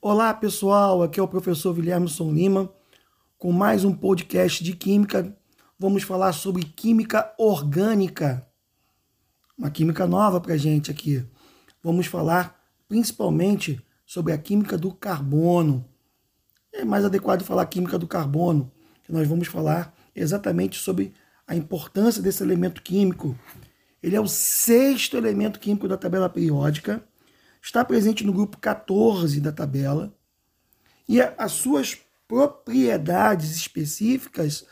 Olá pessoal, aqui é o professor Guilherme Lima com mais um podcast de Química. Vamos falar sobre química orgânica, uma química nova para gente aqui. Vamos falar principalmente sobre a química do carbono. É mais adequado falar química do carbono, que nós vamos falar exatamente sobre a importância desse elemento químico. Ele é o sexto elemento químico da tabela periódica está presente no grupo 14 da tabela e as suas propriedades específicas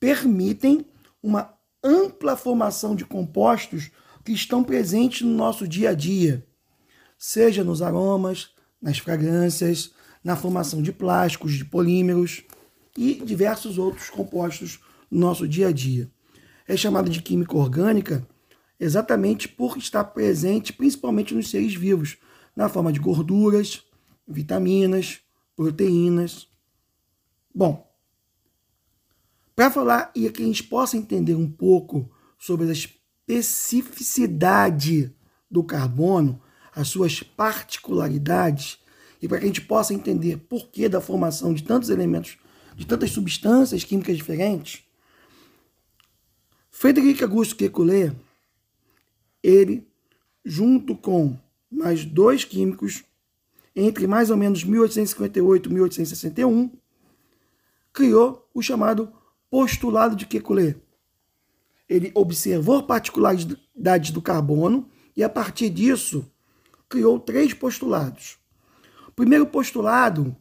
permitem uma ampla formação de compostos que estão presentes no nosso dia a dia, seja nos aromas, nas fragrâncias, na formação de plásticos, de polímeros e diversos outros compostos no nosso dia a dia. É chamada de química orgânica exatamente por estar presente principalmente nos seres vivos, na forma de gorduras, vitaminas, proteínas. Bom, para falar e que a gente possa entender um pouco sobre a especificidade do carbono, as suas particularidades, e para que a gente possa entender por que da formação de tantos elementos, de tantas substâncias químicas diferentes, Frederic Auguste Kekulé, ele, junto com mais dois químicos, entre mais ou menos 1858 e 1861, criou o chamado postulado de Kekulé. Ele observou particularidades do carbono e, a partir disso, criou três postulados. O primeiro postulado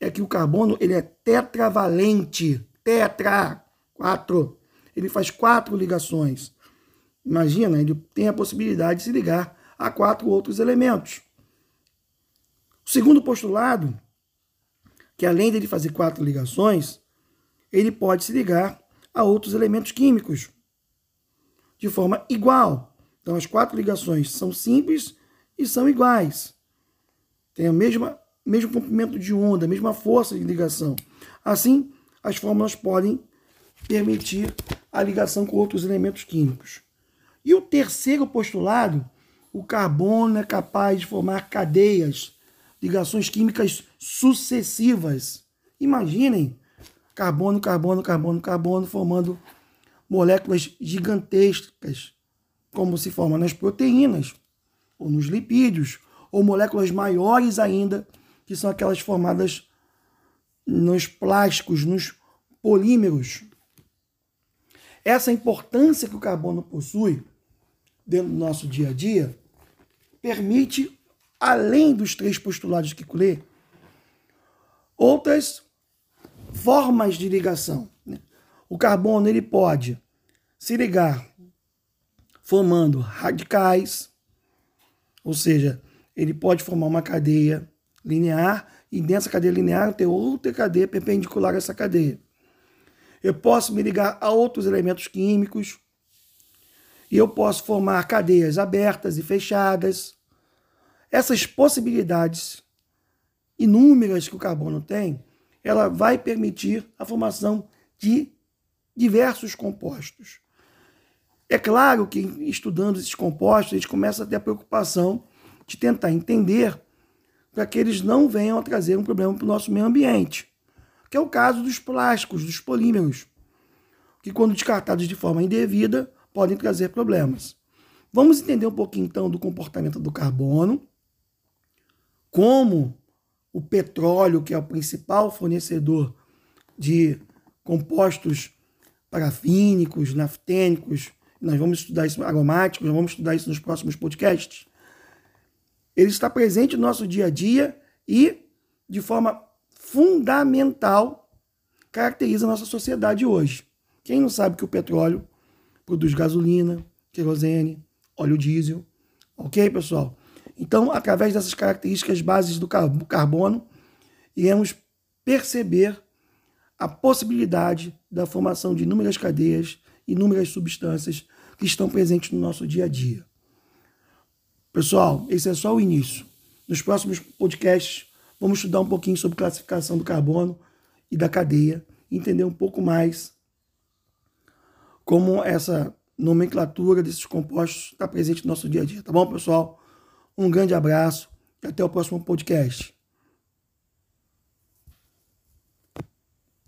é que o carbono ele é tetravalente, tetra, quatro. Ele faz quatro ligações. Imagina, ele tem a possibilidade de se ligar a quatro outros elementos. O segundo postulado, que além de fazer quatro ligações, ele pode se ligar a outros elementos químicos de forma igual. Então, as quatro ligações são simples e são iguais. Tem a mesma mesmo comprimento de onda, a mesma força de ligação. Assim, as fórmulas podem permitir a ligação com outros elementos químicos. E o terceiro postulado o carbono é capaz de formar cadeias, ligações químicas sucessivas. Imaginem carbono, carbono, carbono, carbono formando moléculas gigantescas, como se forma nas proteínas, ou nos lipídios, ou moléculas maiores ainda, que são aquelas formadas nos plásticos, nos polímeros. Essa importância que o carbono possui dentro do nosso dia a dia permite, além dos três postulados que colê, outras formas de ligação. Né? O carbono ele pode se ligar formando radicais, ou seja, ele pode formar uma cadeia linear e nessa cadeia linear ter outra cadeia perpendicular a essa cadeia. Eu posso me ligar a outros elementos químicos, e eu posso formar cadeias abertas e fechadas. Essas possibilidades inúmeras que o carbono tem, ela vai permitir a formação de diversos compostos. É claro que estudando esses compostos, a gente começa a ter a preocupação de tentar entender para que eles não venham a trazer um problema para o nosso meio ambiente, que é o caso dos plásticos, dos polímeros, que quando descartados de forma indevida, podem trazer problemas. Vamos entender um pouquinho então do comportamento do carbono, como o petróleo, que é o principal fornecedor de compostos parafínicos, naftênicos, nós vamos estudar isso aromáticos, nós vamos estudar isso nos próximos podcasts. Ele está presente no nosso dia a dia e, de forma fundamental, caracteriza a nossa sociedade hoje. Quem não sabe que o petróleo produz gasolina, querosene, óleo diesel. Ok, pessoal? Então, através dessas características bases do carbono, iremos perceber a possibilidade da formação de inúmeras cadeias, inúmeras substâncias que estão presentes no nosso dia a dia. Pessoal, esse é só o início. Nos próximos podcasts, vamos estudar um pouquinho sobre classificação do carbono e da cadeia, entender um pouco mais como essa nomenclatura desses compostos está presente no nosso dia a dia, tá bom, pessoal? Um grande abraço e até o próximo podcast.